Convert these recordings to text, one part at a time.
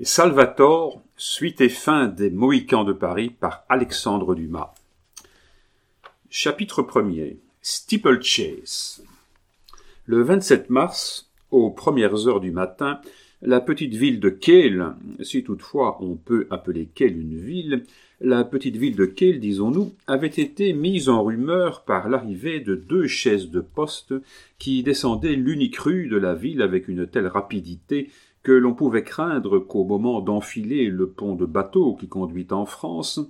Salvator, suite et fin des Mohicans de Paris par Alexandre Dumas. Chapitre 1er Steeplechase. Le 27 mars, aux premières heures du matin, la petite ville de Kehl, si toutefois on peut appeler Kehl une ville, la petite ville de Kehl, disons-nous, avait été mise en rumeur par l'arrivée de deux chaises de poste qui descendaient l'unique rue de la ville avec une telle rapidité que l'on pouvait craindre qu'au moment d'enfiler le pont de bateau qui conduit en France,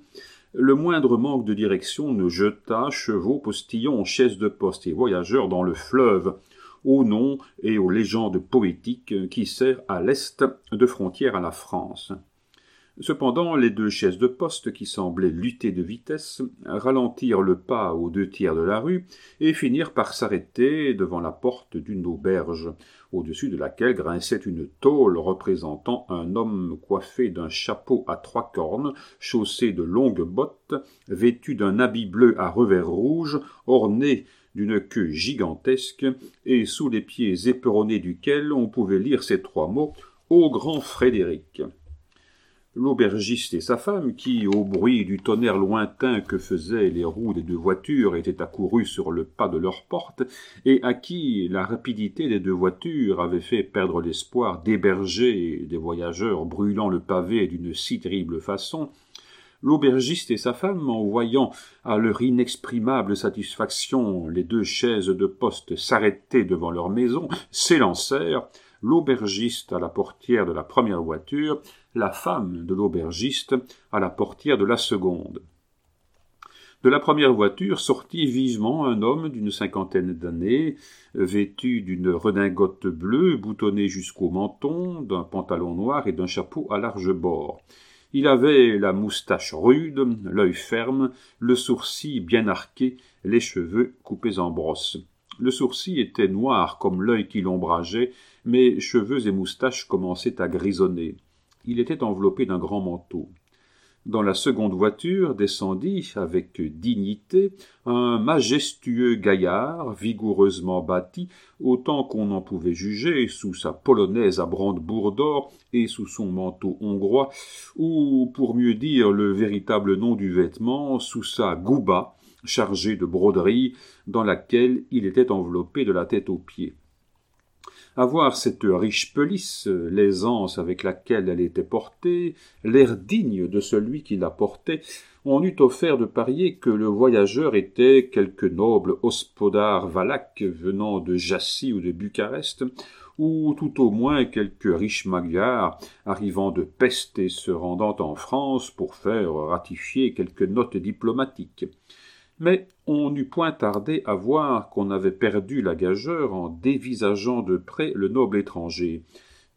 le moindre manque de direction ne jetât chevaux, postillons, chaises de poste et voyageurs dans le fleuve, au nom et aux légendes poétiques qui sert à l'est de frontière à la France. Cependant, les deux chaises de poste, qui semblaient lutter de vitesse, ralentirent le pas aux deux tiers de la rue et finirent par s'arrêter devant la porte d'une auberge, au-dessus de laquelle grinçait une tôle représentant un homme coiffé d'un chapeau à trois cornes, chaussé de longues bottes, vêtu d'un habit bleu à revers rouge, orné d'une queue gigantesque, et sous les pieds éperonnés duquel on pouvait lire ces trois mots Au grand Frédéric. L'aubergiste et sa femme, qui, au bruit du tonnerre lointain que faisaient les roues des deux voitures, étaient accourus sur le pas de leur porte, et à qui la rapidité des deux voitures avait fait perdre l'espoir d'héberger des voyageurs brûlant le pavé d'une si terrible façon, l'aubergiste et sa femme, en voyant à leur inexprimable satisfaction les deux chaises de poste s'arrêter devant leur maison, s'élancèrent, l'aubergiste à la portière de la première voiture, la femme de l'aubergiste à la portière de la seconde. De la première voiture sortit vivement un homme d'une cinquantaine d'années, vêtu d'une redingote bleue boutonnée jusqu'au menton, d'un pantalon noir et d'un chapeau à large bord. Il avait la moustache rude, l'œil ferme, le sourcil bien arqué, les cheveux coupés en brosse. Le sourcil était noir comme l'œil qui l'ombrageait, mais cheveux et moustaches commençaient à grisonner. Il était enveloppé d'un grand manteau. Dans la seconde voiture descendit, avec dignité, un majestueux gaillard, vigoureusement bâti, autant qu'on en pouvait juger, sous sa polonaise à brandebourg d'or et sous son manteau hongrois, ou, pour mieux dire le véritable nom du vêtement, sous sa gouba, chargée de broderie, dans laquelle il était enveloppé de la tête aux pieds. À voir cette riche pelisse, l'aisance avec laquelle elle était portée, l'air digne de celui qui la portait, on eût offert de parier que le voyageur était quelque noble hospodar valaque venant de Jassy ou de Bucarest, ou tout au moins quelque riche magyar arrivant de Peste et se rendant en France pour faire ratifier quelques notes diplomatiques mais on n'eût point tardé à voir qu'on avait perdu la gageure en dévisageant de près le noble étranger,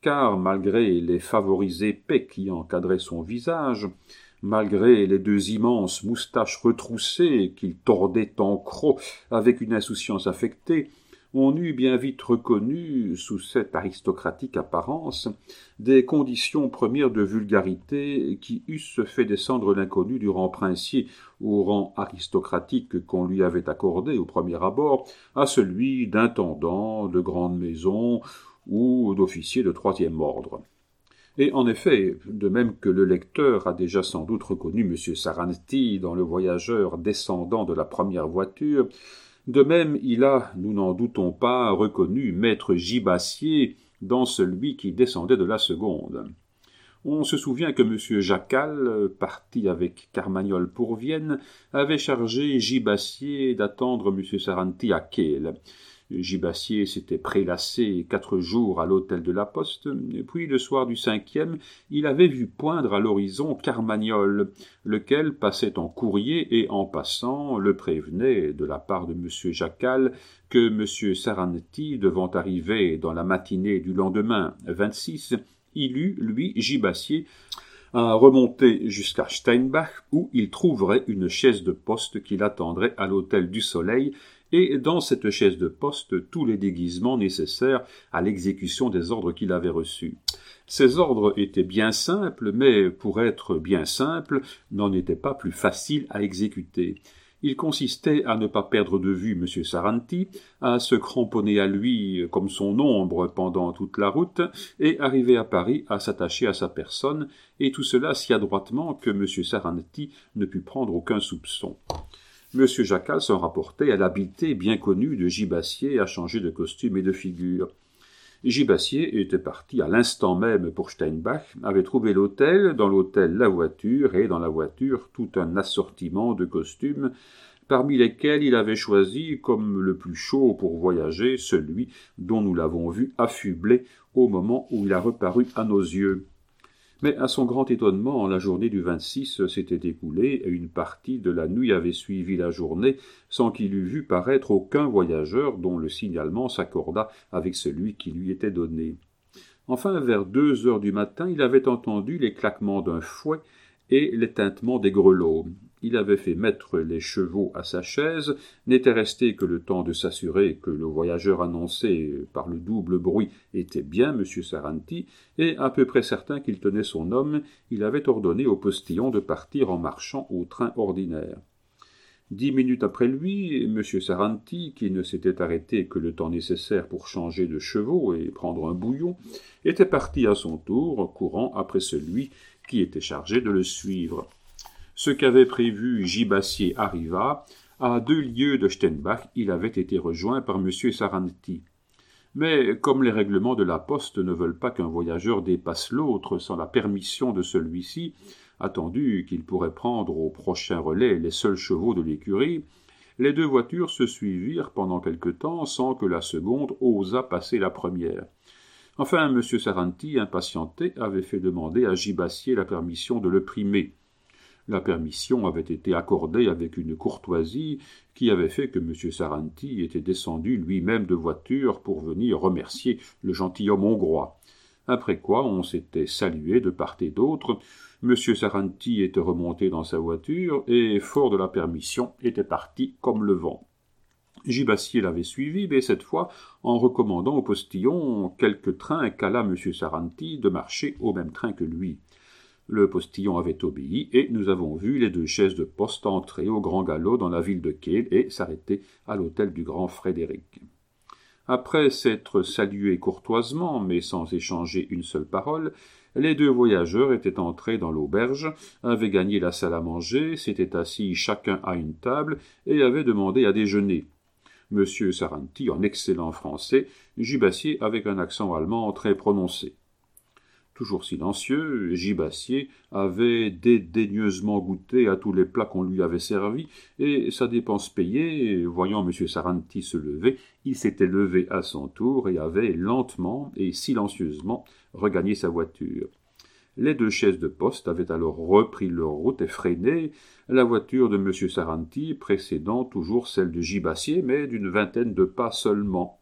car malgré les favorisés épais qui encadraient son visage, malgré les deux immenses moustaches retroussées qu'il tordait en croc avec une insouciance affectée, on eut bien vite reconnu, sous cette aristocratique apparence, des conditions premières de vulgarité qui eussent fait descendre l'inconnu du rang princier au rang aristocratique qu'on lui avait accordé au premier abord à celui d'intendant de grande maison ou d'officier de troisième ordre. Et en effet, de même que le lecteur a déjà sans doute reconnu M. Saranti dans le voyageur descendant de la première voiture, de même, il a, nous n'en doutons pas, reconnu maître Gibassier dans celui qui descendait de la seconde. On se souvient que M. Jacal, parti avec Carmagnol pour Vienne, avait chargé Gibassier d'attendre M. Saranti à Kehl. Gibassier s'était prélassé quatre jours à l'hôtel de la Poste, puis le soir du cinquième, il avait vu poindre à l'horizon Carmagnol, lequel passait en courrier et en passant le prévenait de la part de M. Jacal que M. Saranti, devant arriver dans la matinée du lendemain 26, il eut, lui, Gibassier, à remonter jusqu'à Steinbach, où il trouverait une chaise de poste qui l'attendrait à l'hôtel du Soleil, et dans cette chaise de poste tous les déguisements nécessaires à l'exécution des ordres qu'il avait reçus. Ces ordres étaient bien simples, mais pour être bien simples, n'en étaient pas plus faciles à exécuter. Il consistait à ne pas perdre de vue M. Saranti, à se cramponner à lui comme son ombre pendant toute la route, et arriver à Paris à s'attacher à sa personne, et tout cela si adroitement que M. Saranti ne put prendre aucun soupçon. M. Jacal s'en rapportait à l'habileté bien connue de Gibassier à changer de costume et de figure. Gibassier était parti à l'instant même pour Steinbach, avait trouvé l'hôtel, dans l'hôtel la voiture, et dans la voiture tout un assortiment de costumes, parmi lesquels il avait choisi comme le plus chaud pour voyager celui dont nous l'avons vu affublé au moment où il a reparu à nos yeux. Mais à son grand étonnement, la journée du 26 s'était écoulée et une partie de la nuit avait suivi la journée sans qu'il eût vu paraître aucun voyageur dont le signalement s'accordât avec celui qui lui était donné. Enfin, vers deux heures du matin, il avait entendu les claquements d'un fouet et l'éteintement des grelots il avait fait mettre les chevaux à sa chaise, n'était resté que le temps de s'assurer que le voyageur annoncé par le double bruit était bien M. Saranti, et à peu près certain qu'il tenait son homme, il avait ordonné au postillon de partir en marchant au train ordinaire. Dix minutes après lui, M. Saranti, qui ne s'était arrêté que le temps nécessaire pour changer de chevaux et prendre un bouillon, était parti à son tour, courant après celui qui était chargé de le suivre. Ce qu'avait prévu Gibassier arriva. À deux lieues de Steinbach, il avait été rejoint par M. Saranti. Mais comme les règlements de la poste ne veulent pas qu'un voyageur dépasse l'autre sans la permission de celui-ci, attendu qu'il pourrait prendre au prochain relais les seuls chevaux de l'écurie, les deux voitures se suivirent pendant quelque temps sans que la seconde osât passer la première. Enfin, M. Saranti, impatienté, avait fait demander à Gibassier la permission de le primer. La permission avait été accordée avec une courtoisie qui avait fait que M. Saranti était descendu lui-même de voiture pour venir remercier le gentilhomme hongrois. Après quoi on s'était salué de part et d'autre. M. Saranti était remonté dans sa voiture et, fort de la permission, était parti comme le vent. Gibassier l'avait suivi, mais cette fois en recommandant au postillon quelque train qu'alla M. Saranti de marcher au même train que lui. Le postillon avait obéi, et nous avons vu les deux chaises de poste entrer au grand galop dans la ville de Kiel et s'arrêter à l'hôtel du grand Frédéric. Après s'être salués courtoisement, mais sans échanger une seule parole, les deux voyageurs étaient entrés dans l'auberge, avaient gagné la salle à manger, s'étaient assis chacun à une table et avaient demandé à déjeuner. Monsieur Saranti en excellent français, Jubassier avec un accent allemand très prononcé. Toujours silencieux, Gibassier avait dédaigneusement goûté à tous les plats qu'on lui avait servis, et sa dépense payée, voyant M. Saranti se lever, il s'était levé à son tour et avait lentement et silencieusement regagné sa voiture. Les deux chaises de poste avaient alors repris leur route effrénée, la voiture de M. Saranti précédant toujours celle de Gibassier, mais d'une vingtaine de pas seulement.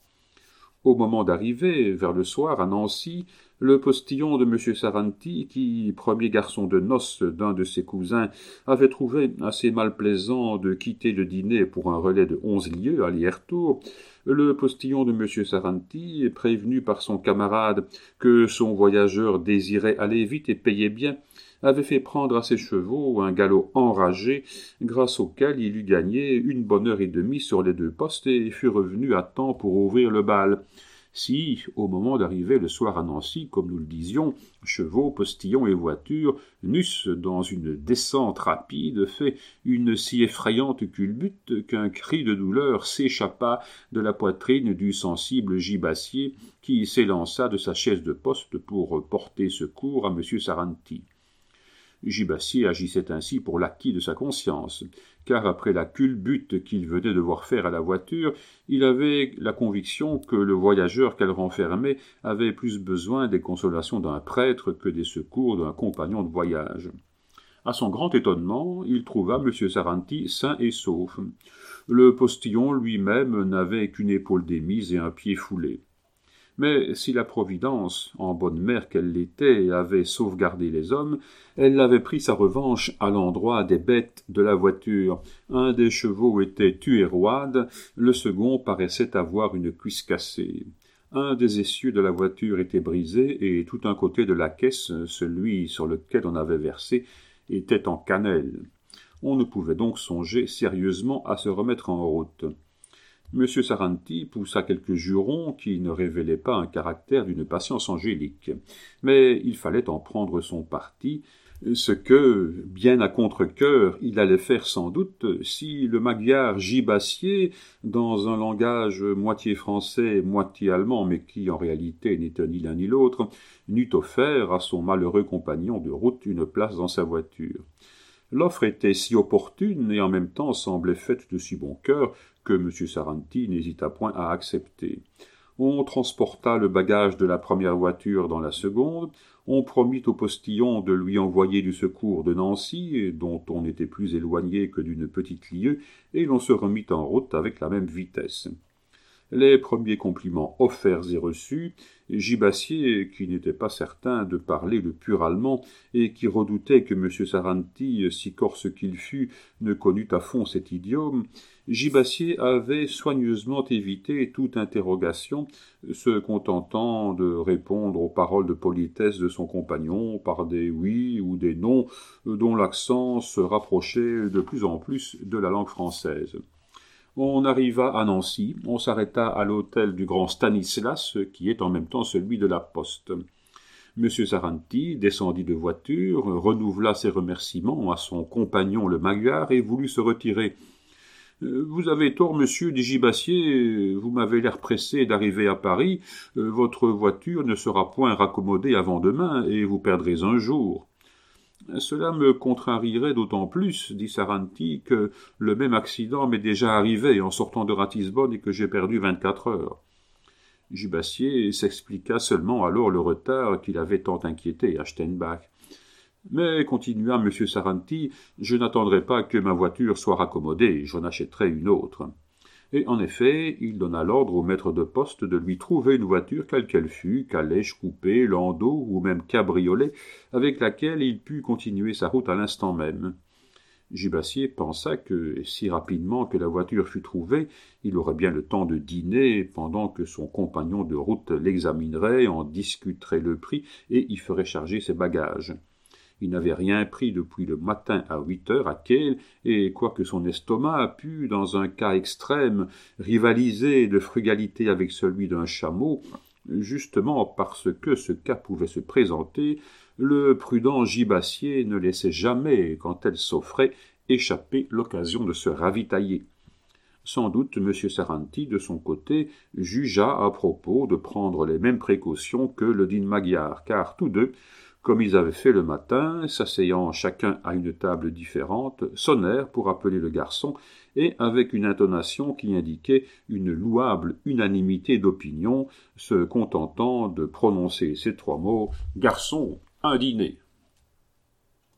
Au moment d'arriver, vers le soir, à Nancy, le postillon de M. Saranti, qui, premier garçon de noces d'un de ses cousins, avait trouvé assez malplaisant de quitter le dîner pour un relais de onze lieues aller-retour, le postillon de M. Saranti, prévenu par son camarade que son voyageur désirait aller vite et payer bien, avait fait prendre à ses chevaux un galop enragé, grâce auquel il eut gagné une bonne heure et demie sur les deux postes et fut revenu à temps pour ouvrir le bal. Si, au moment d'arriver le soir à Nancy, comme nous le disions, chevaux, postillons et voitures n'eussent, dans une descente rapide, fait une si effrayante culbute qu'un cri de douleur s'échappa de la poitrine du sensible gibassier qui s'élança de sa chaise de poste pour porter secours à M. Saranti. Gibassier agissait ainsi pour l'acquis de sa conscience, car après la culbute qu'il venait de voir faire à la voiture, il avait la conviction que le voyageur qu'elle renfermait avait plus besoin des consolations d'un prêtre que des secours d'un compagnon de voyage. À son grand étonnement, il trouva M. Saranti sain et sauf. Le postillon lui-même n'avait qu'une épaule démise et un pied foulé. Mais si la Providence, en bonne mère qu'elle l'était, avait sauvegardé les hommes, elle avait pris sa revanche à l'endroit des bêtes de la voiture. Un des chevaux était tué roide, le second paraissait avoir une cuisse cassée. Un des essieux de la voiture était brisé, et tout un côté de la caisse, celui sur lequel on avait versé, était en cannelle. On ne pouvait donc songer sérieusement à se remettre en route. M. Saranti poussa quelques jurons qui ne révélaient pas un caractère d'une patience angélique. Mais il fallait en prendre son parti, ce que, bien à contre-cœur, il allait faire sans doute si le magyar gibassier, dans un langage moitié français, moitié allemand, mais qui en réalité n'était ni l'un ni l'autre, n'eût offert à son malheureux compagnon de route une place dans sa voiture. L'offre était si opportune et en même temps semblait faite de si bon cœur que M. Saranti n'hésita point à accepter. On transporta le bagage de la première voiture dans la seconde, on promit au postillon de lui envoyer du secours de Nancy, dont on n'était plus éloigné que d'une petite lieue, et l'on se remit en route avec la même vitesse. Les premiers compliments offerts et reçus, Gibassier, qui n'était pas certain de parler le pur allemand et qui redoutait que M. Saranti, si corse qu'il fût, ne connût à fond cet idiome, Gibassier avait soigneusement évité toute interrogation, se contentant de répondre aux paroles de politesse de son compagnon par des oui ou des non, dont l'accent se rapprochait de plus en plus de la langue française. On arriva à Nancy, on s'arrêta à l'hôtel du grand Stanislas, qui est en même temps celui de la poste. M. Saranti descendit de voiture, renouvela ses remerciements à son compagnon le Magyar et voulut se retirer. Euh, vous avez tort, monsieur, dit Gibassier, vous m'avez l'air pressé d'arriver à Paris, euh, votre voiture ne sera point raccommodée avant demain, et vous perdrez un jour. Cela me contrarierait d'autant plus, dit Saranti, que le même accident m'est déjà arrivé en sortant de Ratisbonne et que j'ai perdu vingt-quatre heures. Gibassier s'expliqua seulement alors le retard qu'il avait tant inquiété à Steinbach. Mais, continua M. Saranti, je n'attendrai pas que ma voiture soit raccommodée, j'en achèterai une autre et en effet, il donna l'ordre au maître de poste de lui trouver une voiture quelle qu'elle fût, calèche, coupée, landau ou même cabriolet, avec laquelle il put continuer sa route à l'instant même. Gibassier pensa que, si rapidement que la voiture fut trouvée, il aurait bien le temps de dîner, pendant que son compagnon de route l'examinerait, en discuterait le prix et y ferait charger ses bagages. Il n'avait rien pris depuis le matin à huit heures à Kehl, et quoique son estomac pût, dans un cas extrême, rivaliser de frugalité avec celui d'un chameau, justement parce que ce cas pouvait se présenter, le prudent gibassier ne laissait jamais, quand elle s'offrait, échapper l'occasion de se ravitailler. Sans doute M. Saranti, de son côté, jugea à propos de prendre les mêmes précautions que le digne Magyar, car tous deux comme ils avaient fait le matin, s'asseyant chacun à une table différente, sonnèrent pour appeler le garçon, et avec une intonation qui indiquait une louable unanimité d'opinion, se contentant de prononcer ces trois mots Garçon, un dîner.